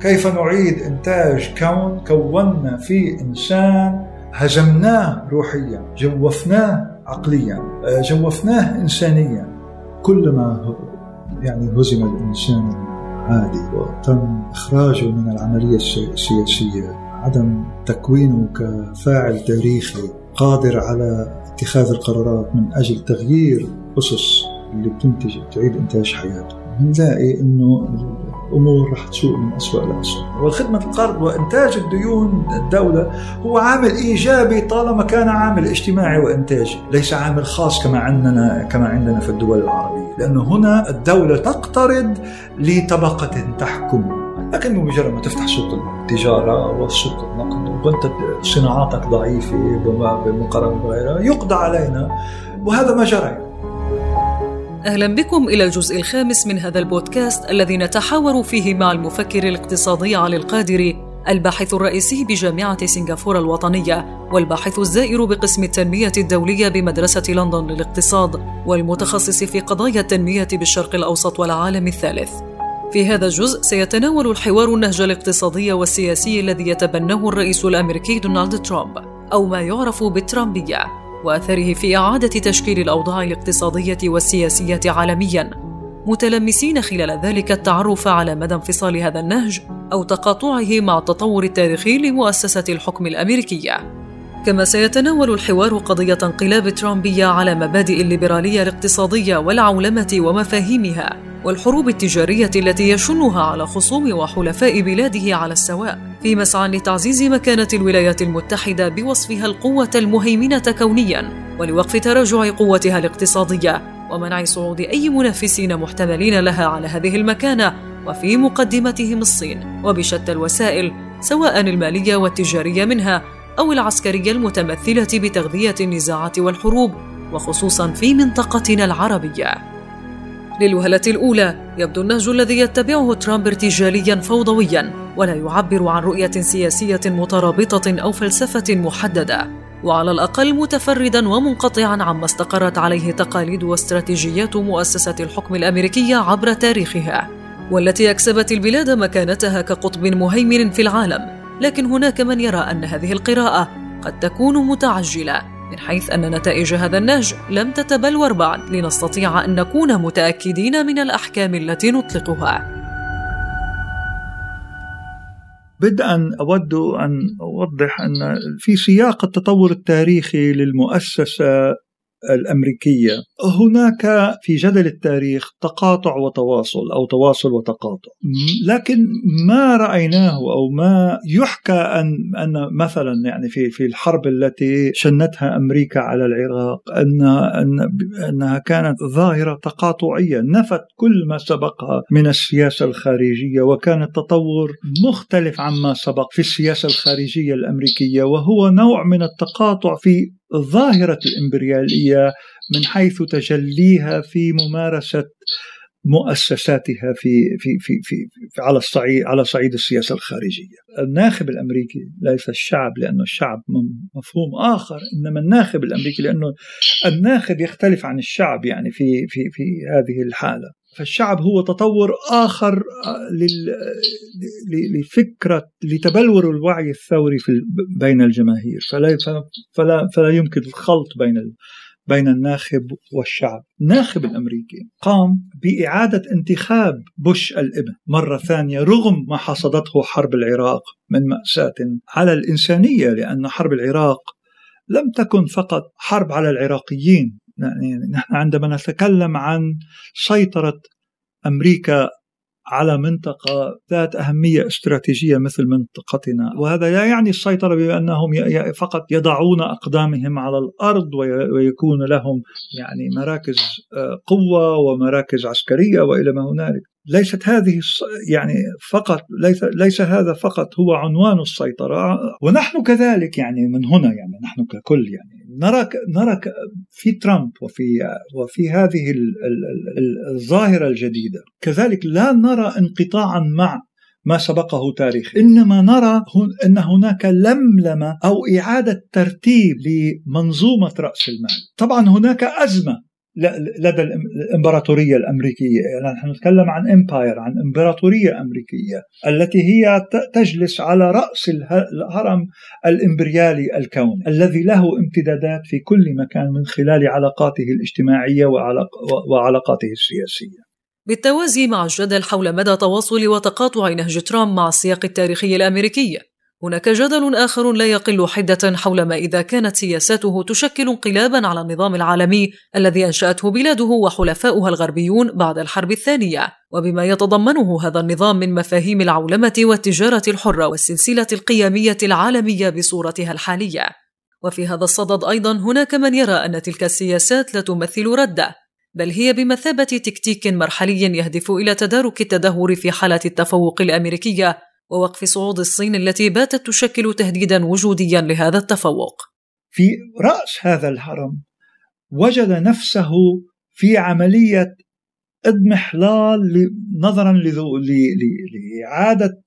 كيف نعيد إنتاج كون كونا فيه إنسان هزمناه روحيا جوفناه عقليا آه، جوفناه إنسانيا. كلما يعني هزم الإنسان العادي وتم إخراجه من العملية السياسية. عدم تكوينه كفاعل تاريخي قادر على اتخاذ القرارات من أجل تغيير أسس اللي بتنتج تعيد إنتاج حياته. بنلاقي إنه الأمور رح تسوء من اسوء لاسوء والخدمة القرض وإنتاج الديون الدولة هو عامل إيجابي طالما كان عامل اجتماعي وإنتاجي ليس عامل خاص كما عندنا كما عندنا في الدول العربية. لأنه هنا الدولة تقترض لطبقة تحكم. لكن بمجرد ما تفتح سوق التجارة وسوق النقد وأنت صناعاتك ضعيفة بمقارنة بغيرها يقضى علينا. وهذا ما جرى. أهلا بكم إلى الجزء الخامس من هذا البودكاست الذي نتحاور فيه مع المفكر الاقتصادي علي القادري الباحث الرئيسي بجامعة سنغافورة الوطنية والباحث الزائر بقسم التنمية الدولية بمدرسة لندن للاقتصاد والمتخصص في قضايا التنمية بالشرق الأوسط والعالم الثالث. في هذا الجزء سيتناول الحوار النهج الاقتصادي والسياسي الذي يتبناه الرئيس الأمريكي دونالد ترامب أو ما يعرف بالترامبية وأثره في إعادة تشكيل الأوضاع الاقتصادية والسياسية عالميا. متلمسين خلال ذلك التعرف على مدى انفصال هذا النهج أو تقاطعه مع التطور التاريخي لمؤسسة الحكم الأمريكية. كما سيتناول الحوار قضية انقلاب ترامبية على مبادئ الليبرالية الاقتصادية والعولمة ومفاهيمها. والحروب التجارية التي يشنها على خصوم وحلفاء بلاده على السواء. في مسعى لتعزيز مكانة الولايات المتحدة بوصفها القوة المهيمنة كونيا ولوقف تراجع قوتها الاقتصادية. ومنع صعود أي منافسين محتملين لها على هذه المكانة وفي مقدمتهم الصين. وبشتى الوسائل سواء المالية والتجارية منها أو العسكرية المتمثلة بتغذية النزاعات والحروب وخصوصا في منطقتنا العربية. للوهلة الأولى. يبدو النهج الذي يتبعه ترامب ارتجاليا فوضويا ولا يعبر عن رؤية سياسية مترابطة أو فلسفة محددة. وعلى الأقل متفردا ومنقطعا عما استقرت عليه تقاليد واستراتيجيات مؤسسة الحكم الأمريكية عبر تاريخها والتي أكسبت البلاد مكانتها كقطب مهيمن في العالم. لكن هناك من يرى أن هذه القراءة قد تكون متعجلة. من حيث أن نتائج هذا النهج لم تتبلور بعد لنستطيع أن نكون متأكدين من الأحكام التي نطلقها. بدءا أود أن أوضح أن في سياق التطور التاريخي للمؤسسة الأمريكية. هناك في جدل التاريخ تقاطع وتواصل أو تواصل وتقاطع. لكن ما رأيناه أو ما يحكى أن أن مثلا يعني في في الحرب التي شنتها أمريكا على العراق أن أن أنها كانت ظاهرة تقاطعية نفت كل ما سبقها من السياسة الخارجية وكان التطور مختلف عما سبق في السياسة الخارجية الأمريكية وهو نوع من التقاطع في ظاهرة الإمبريالية من حيث تجليها في ممارسة مؤسساتها في في في, في على الصعيد على صعيد السياسة الخارجية. الناخب الأمريكي ليس الشعب لأنه الشعب مفهوم آخر إنما الناخب الأمريكي لأنه الناخب يختلف عن الشعب يعني في في في هذه الحالة. فالشعب هو تطور آخر آه، لفكرة لتبلور الوعي الثوري في بين الجماهير. فلا, فلا, فلا يمكن الخلط بين بين الناخب والشعب. الناخب الأمريكي قام بإعادة انتخاب بوش الإبن مرة ثانية رغم ما حصدته حرب العراق من مأساة على الإنسانية لأن حرب العراق لم تكن فقط حرب على العراقيين. يعني نحن عندما نتكلم عن سيطرة أمريكا على منطقة ذات أهمية استراتيجية مثل منطقتنا وهذا لا يعني السيطرة بأنهم فقط يضعون أقدامهم على الأرض ويكون لهم يعني مراكز آه، قوة ومراكز عسكرية وإلى ما هنالك. ليست هذه يعني فقط ليس ليس هذا فقط هو عنوان السيطرة ونحن كذلك يعني من هنا يعني نحن ككل يعني نرى نرى في ترامب وفي وفي هذه الظاهرة الجديدة. كذلك لا نرى انقطاعا مع ما سبقه تاريخ إنما نرى أن هناك لملمة أو إعادة ترتيب لمنظومة رأس المال. طبعا هناك أزمة لدى الإمبراطورية الأمريكية. يعني نحن نتكلم عن إمباير عن إمبراطورية أمريكية التي هي تجلس على رأس الهرم الإمبريالي الكوني الذي له امتدادات في كل مكان من خلال علاقاته الاجتماعية وعلاقاته السياسية. بالتوازي مع الجدل حول مدى تواصل وتقاطع نهج ترامب مع السياق التاريخي الأمريكي. هناك جدل آخر لا يقل حدة حول ما إذا كانت سياساته تشكل انقلابا على النظام العالمي الذي أنشأته بلاده وحلفاؤها الغربيون بعد الحرب الثانية، وبما يتضمنه هذا النظام من مفاهيم العولمة والتجارة الحرة والسلسلة القيمية العالمية بصورتها الحالية. وفي هذا الصدد أيضا هناك من يرى أن تلك السياسات لا تمثل ردة، بل هي بمثابة تكتيك مرحلي يهدف إلى تدارك التدهور في حالة التفوق الأمريكية ووقف صعود الصين التي باتت تشكل تهديدا وجوديا لهذا التفوق. في رأس هذا الهرم وجد نفسه في عملية إضمحلال نظرا لإعادة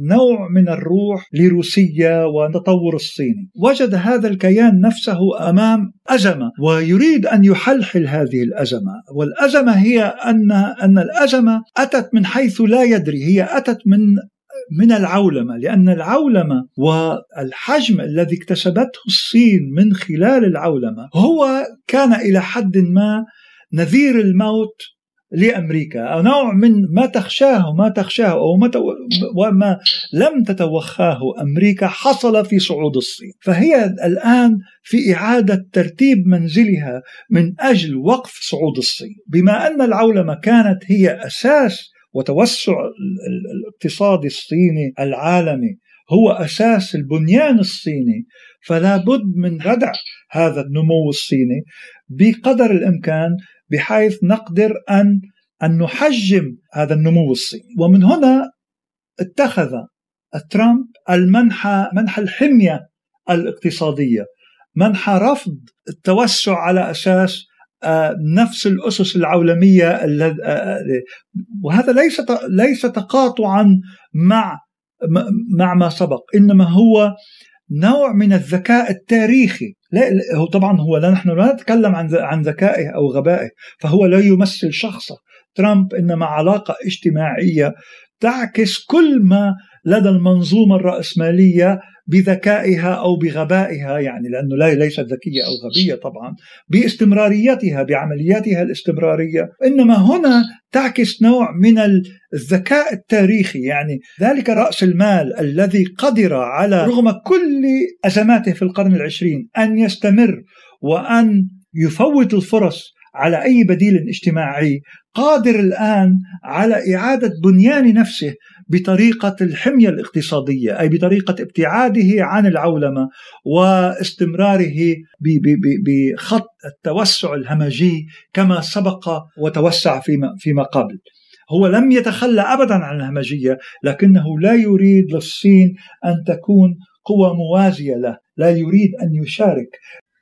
نوع من الروح لروسيا والتطور الصيني وجد هذا الكيان نفسه أمام أزمة ويريد أن يحلحل هذه الأزمة والأزمة هي ان أن الأزمة أتت من حيث لا يدري هي أتت من من العولمة لأن العولمة والحجم الذي اكتسبته الصين من خلال العولمة هو كان إلى حد ما نذير الموت لأمريكا. أو نوع من ما تخشاه ما تخشاه أو ما وما لم تتوخاه أمريكا حصل في صعود الصين. فهي الآن في إعادة ترتيب منزلها من أجل وقف صعود الصين. بما أن العولمة كانت هي أساس وتوسع الاقتصاد الصيني العالمي هو أساس البنيان الصيني فلا بد من ردع هذا النمو الصيني بقدر الإمكان بحيث نقدر ان أن نحجم هذا النمو الصيني. ومن هنا اتخذ ترامب المنحى منحى الحمية الاقتصادية منحى رفض التوسع على أساس نفس الأسس العولمية آه، آه، وهذا ليس ليس تقاطعا مع مع ما سبق إنما هو نوع من الذكاء التاريخي. لا هو طبعا هو لا نحن لا نتكلم عن عن ذكائه أو غبائه فهو لا يمثل شخصه. ترامب إنما علاقة اجتماعية تعكس كل ما لدى المنظومة الرأسمالية بذكائها أو بغبائها يعني لأنه لا ليست ذكية أو غبية طبعا باستمراريتها بعملياتها الاستمرارية. إنما هنا تعكس نوع من الذكاء التاريخي يعني ذلك رأس المال الذي قدر على رغم كل أزماته في القرن العشرين أن يستمر وأن يفوت الفرص على أي بديل اجتماعي قادر الآن على إعادة بنيان نفسه بطريقة الحمية الاقتصادية أي بطريقة ابتعاده عن العولمة واستمراره بخط التوسع الهمجي كما سبق وتوسع فيما فيما قبل. هو لم يتخلى ابدا عن الهمجية لكنه لا يريد للصين أن تكون قوى موازية له، لا يريد أن يشارك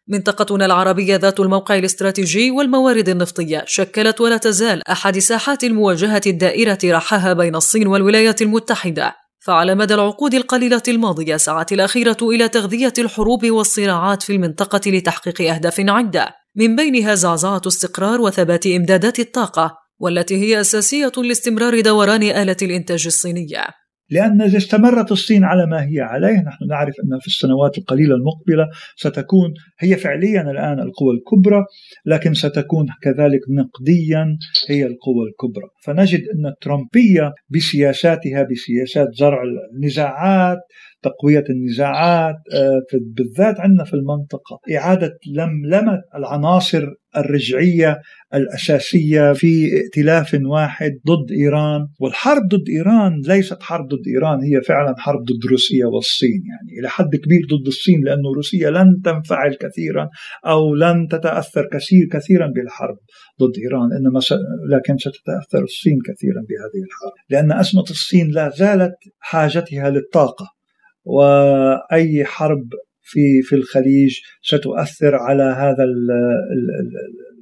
منطقتنا العربية ذات الموقع الاستراتيجي والموارد النفطية شكلت ولا تزال أحد ساحات المواجهة الدائرة رحاها بين الصين والولايات المتحدة. فعلى مدى العقود القليلة الماضية سعت الأخيرة إلى تغذية الحروب والصراعات في المنطقة لتحقيق أهداف عدة. من بينها زعزعة استقرار وثبات إمدادات الطاقة والتي هي أساسية لاستمرار دوران آلة الإنتاج الصينية. لأن إذا استمرت الصين على ما هي عليه نحن نعرف أن في السنوات القليلة المقبلة ستكون هي فعليا الآن القوى الكبرى لكن ستكون كذلك نقديا هي القوى الكبرى. فنجد أن الترامبية بسياساتها بسياسات زرع النزاعات تقوية النزاعات آه، بالذات عندنا في المنطقة. إعادة لملمة العناصر الرجعية الأساسية في ائتلاف واحد ضد إيران. والحرب ضد إيران ليست حرب ضد إيران هي فعلا حرب ضد روسيا والصين يعني. إلى حد كبير ضد الصين لأن روسيا لن تنفعل كثيرا أو لن تتأثر كثير كثيرا بالحرب ضد إيران. إنما س... لكن ستتأثر الصين كثيرا بهذه الحرب. لأن أزمة الصين لا زالت حاجتها للطاقة. وأي حرب في في الخليج ستؤثر على هذا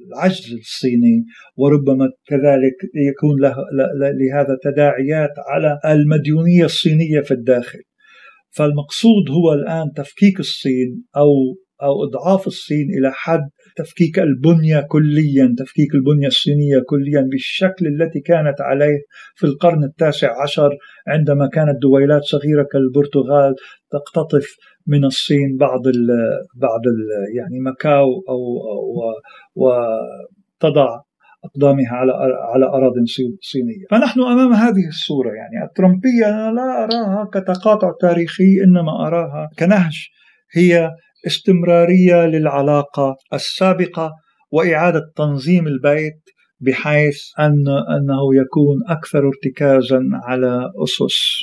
العجز الصيني. وربما كذلك يكون له لهذا تداعيات على المديونية الصينية في الداخل. فالمقصود هو الآن تفكيك الصين أو أو إضعاف الصين إلى حد تفكيك البنية كليا تفكيك البنية الصينية كليا بالشكل التي كانت عليه في القرن التاسع عشر عندما كانت دويلات صغيرة كالبرتغال تقتطف من الصين بعض ال بعض ال يعني مكاو أو وتضع أقدامها على على أراضٍ صينية. فنحن أمام هذه الصورة يعني. الترمبية أنا لا أراها كتقاطع تاريخي إنما أراها كنهج. هي استمرارية للعلاقة السابقة وإعادة تنظيم البيت بحيث أن أنه يكون أكثر ارتكازا على أسس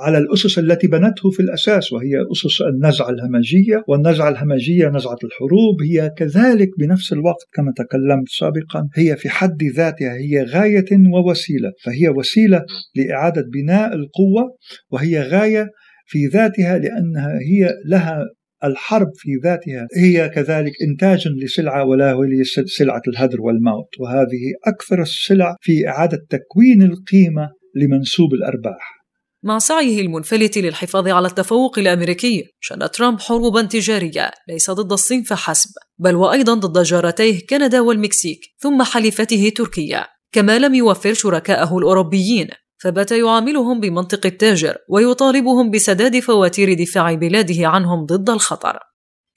على الأسس التي بنته في الأساس وهي أسس النزعة الهمجية. والنزعة الهمجية نزعة الحروب هي كذلك بنفس الوقت كما تكلمت سابقا هي في حد ذاتها هي غاية ووسيلة. فهي وسيلة لإعادة بناء القوة وهي غاية في ذاتها لأنها هي لها الحرب في ذاتها هي كذلك إنتاج لسلعة ولا هي سلعة الهدر والموت وهذه أكثر السلع في إعادة تكوين القيمة لمنسوب الأرباح. مع سعيه المنفلت للحفاظ على التفوق الأمريكي شن ترامب حروبا تجارية ليس ضد الصين فحسب بل وأيضا ضد جارتيه كندا والمكسيك ثم حليفته تركيا. كما لم يوفر شركائه الأوروبيين. فبات يعاملهم بمنطق التاجر ويطالبهم بسداد فواتير دفاع بلاده عنهم ضد الخطر.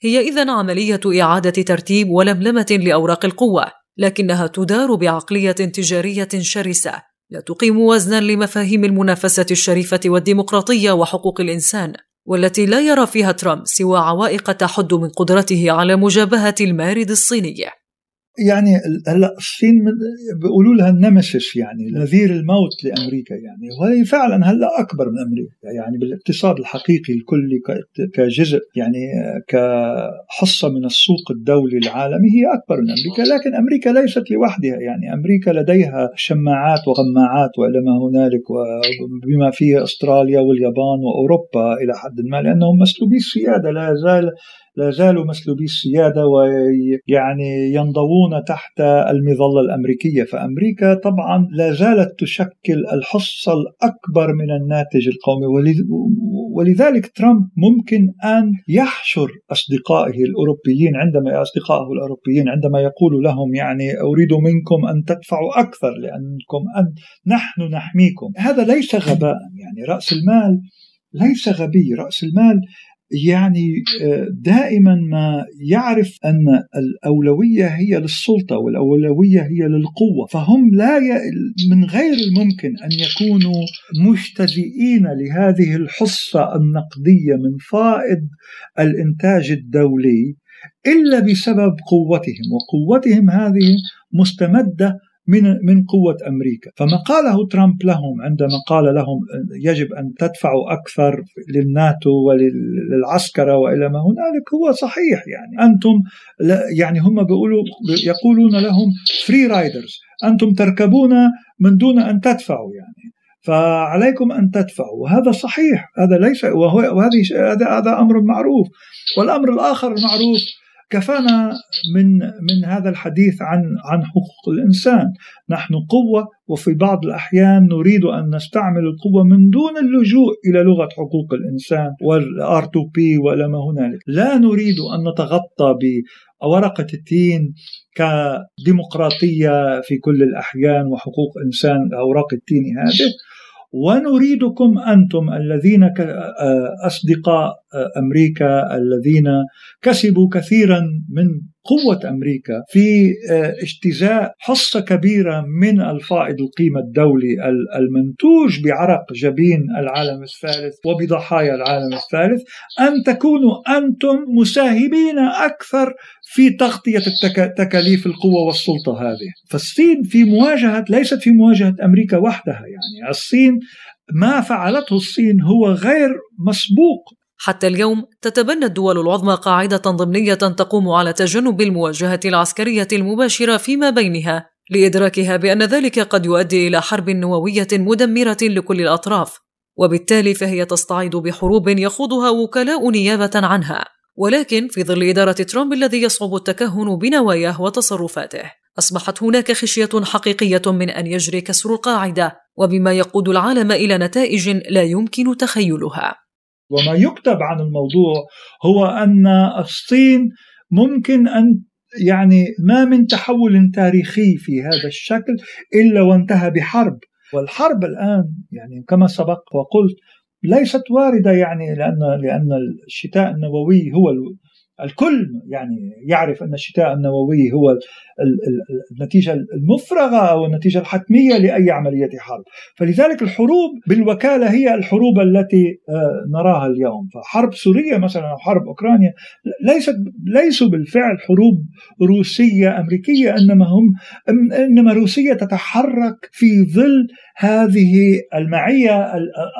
هي اذا عملية إعادة ترتيب ولملمة لأوراق القوة لكنها تدار بعقلية تجارية شرسة لا تقيم وزنا لمفاهيم المنافسة الشريفة والديمقراطية وحقوق الإنسان والتي لا يرى فيها ترامب سوى عوائق تحد من قدرته على مجابهة المارد الصيني. يعني هلا الصين بيقولوا لها النمسس يعني نذير الموت لأمريكا يعني. وهي فعلا هلا أكبر من أمريكا يعني بالاقتصاد الحقيقي الكلي كجزء يعني كحصة من السوق الدولي العالمي هي أكبر من أمريكا. لكن أمريكا ليست لوحدها يعني. أمريكا لديها شماعات وغماعات وإلى ما هنالك وبما فيه أستراليا واليابان وأوروبا إلى حد ما لأنهم مسلوبي السيادة. لا زال لا زالوا مسلوبي السيادة ويعني ينضوون تحت المظلة الأمريكية. فأمريكا طبعا لا زالت تشكل الحصة الأكبر من الناتج القومي ولذلك ترامب ممكن أن يحشر أصدقائه الأوروبيين عندما أصدقائه الأوروبيين عندما يقول لهم يعني أريد منكم أن تدفعوا أكثر لأنكم أن نحن نحميكم. هذا ليس غباء يعني رأس المال ليس غبي. رأس المال يعني آه، دائما ما يعرف أن الأولوية هي للسلطة والأولوية هي للقوة. فهم لا ي... من غير الممكن أن يكونوا مجتزئين لهذه الحصة النقدية من فائض الإنتاج الدولي إلا بسبب قوتهم. وقوتهم هذه مستمدة من من قوة أمريكا. فما قاله ترامب لهم عندما قال لهم يجب أن تدفعوا أكثر للناتو وللعسكرة وإلى ما هنالك هو صحيح يعني. أنتم يعني هم بيقولوا يقولون لهم free riders أنتم تركبون من دون أن تدفعوا يعني. فعليكم أن تدفعوا. وهذا صحيح. هذا ليس وهو وهذه هذا هذا أمر معروف. والأمر الآخر المعروف كفانا من من هذا الحديث عن عن حقوق الإنسان، نحن قوة وفي بعض الأحيان نريد أن نستعمل القوة من دون اللجوء إلى لغة حقوق الإنسان والار 2 بي ولا ما هنالك، لا نريد أن نتغطى بورقة التين كديمقراطية في كل الأحيان وحقوق إنسان أوراق التين هذه. ونريدكم أنتم الذين أصدقاء أمريكا الذين كسبوا كثيرا من قوة أمريكا في اجتزاء حصة كبيرة من الفائض القيمة الدولي المنتوج بعرق جبين العالم الثالث وبضحايا العالم الثالث أن تكونوا أنتم مساهمين أكثر في تغطية تكاليف القوة والسلطة هذه. فالصين في مواجهة ليست في مواجهة أمريكا وحدها يعني. الصين ما فعلته الصين هو غير مسبوق حتى اليوم تتبنى الدول العظمى قاعدة ضمنية تقوم على تجنب المواجهة العسكرية المباشرة فيما بينها لإدراكها بأن ذلك قد يؤدي إلى حرب نووية مدمرة لكل الأطراف وبالتالي فهي تستعيد بحروب يخوضها وكلاء نيابة عنها. ولكن في ظل إدارة ترامب الذي يصعب التكهن بنواياه وتصرفاته أصبحت هناك خشية حقيقية من أن يجري كسر القاعدة وبما يقود العالم إلى نتائج لا يمكن تخيلها. وما يكتب عن الموضوع هو أن الصين ممكن أن يعني ما من تحول تاريخي في هذا الشكل إلا وانتهى بحرب. والحرب الآن يعني كما سبق وقلت ليست واردة يعني لأن لأن الشتاء النووي هو الكل يعني يعرف أن الشتاء النووي هو النتيجة المفرغة أو النتيجة الحتمية لأي عملية حرب. فلذلك الحروب بالوكالة هي الحروب التي آه، نراها اليوم. فحرب سوريا مثلا أو حرب أوكرانيا ليست ليسوا بالفعل حروب روسية أمريكية إنما هم إنما روسيا تتحرك في ظل هذه المعية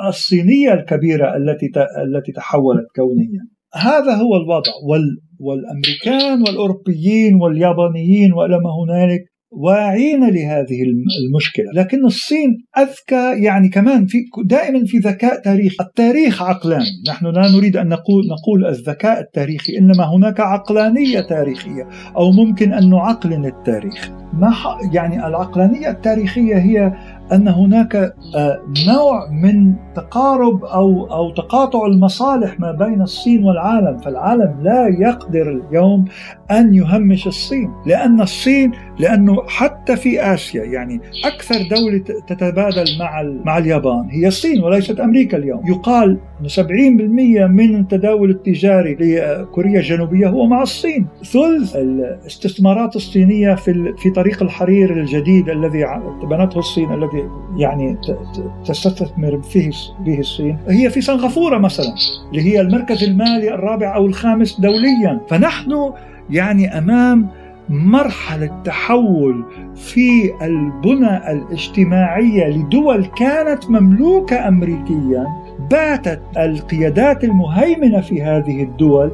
الصينية الكبيرة التي التي تحولت كونيا. هذا هو الوضع. وال والأمريكان والأوروبيين واليابانيين وإلى ما هنالك واعين لهذه المشكلة، لكن الصين أذكى يعني كمان في دائما في ذكاء تاريخي، التاريخ عقلاني، نحن لا نريد أن نقول نقول الذكاء التاريخي، إنما هناك عقلانية تاريخية أو ممكن أن نعقلن التاريخ. ما يعني العقلانية التاريخية هي أن هناك آه، نوع من تقارب أو أو تقاطع المصالح ما بين الصين والعالم، فالعالم لا يقدر اليوم أن يهمش الصين، لأن الصين لأنه حتى في آسيا يعني أكثر دولة تتبادل مع مع اليابان هي الصين وليست أمريكا اليوم، يقال 70% من التداول التجاري لكوريا الجنوبية هو مع الصين، ثلث الاستثمارات الصينية في في طريق الحرير الجديد الذي بنته الصين الذي يعني تستثمر فيه به الصين. هي في سنغافورة مثلا اللي هي المركز المالي الرابع أو الخامس دوليا. فنحن يعني أمام مرحلة تحول في البنى الاجتماعية لدول كانت مملوكة أمريكيا باتت القيادات المهيمنة في هذه الدول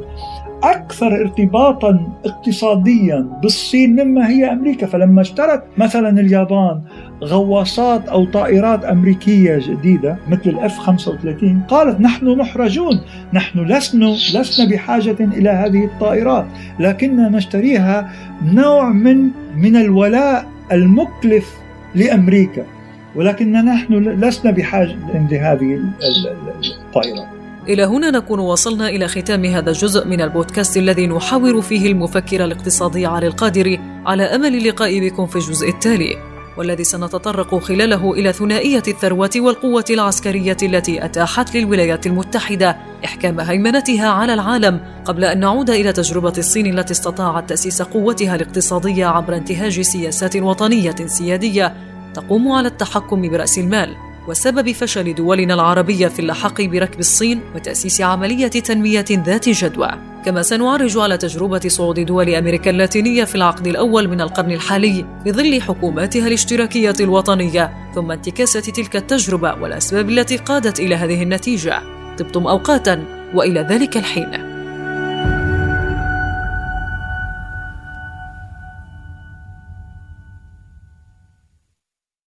أكثر ارتباطا اقتصاديا بالصين مما هي أمريكا. فلما اشترت مثلا اليابان غواصات أو طائرات أمريكية جديدة مثل الاف 35 قالت نحن محرجون نحن لسنا لسنا بحاجة إلى هذه الطائرات لكننا نشتريها نوع من من الولاء المكلف لأمريكا ولكننا نحن لسنا بحاجة لهذه الطائرات. إلى هنا نكون وصلنا إلى ختام هذا الجزء من البودكاست الذي نحاور فيه المفكر الاقتصادي علي القادري على أمل اللقاء بكم في الجزء التالي والذي سنتطرق خلاله إلى ثنائية الثروة والقوة العسكرية التي أتاحت للولايات المتحدة إحكام هيمنتها على العالم قبل أن نعود إلى تجربة الصين التي استطاعت تأسيس قوتها الاقتصادية عبر انتهاج سياسات وطنية سيادية تقوم على التحكم برأس المال. وسبب فشل دولنا العربية في اللحاق بركب الصين وتأسيس عملية تنمية ذات جدوى. كما سنعرج على تجربة صعود دول أمريكا اللاتينية في العقد الأول من القرن الحالي بظل حكوماتها الاشتراكية الوطنية ثم انتكاسة تلك التجربة والأسباب التي قادت إلى هذه النتيجة. طبتم أوقاتا وإلى ذلك الحين.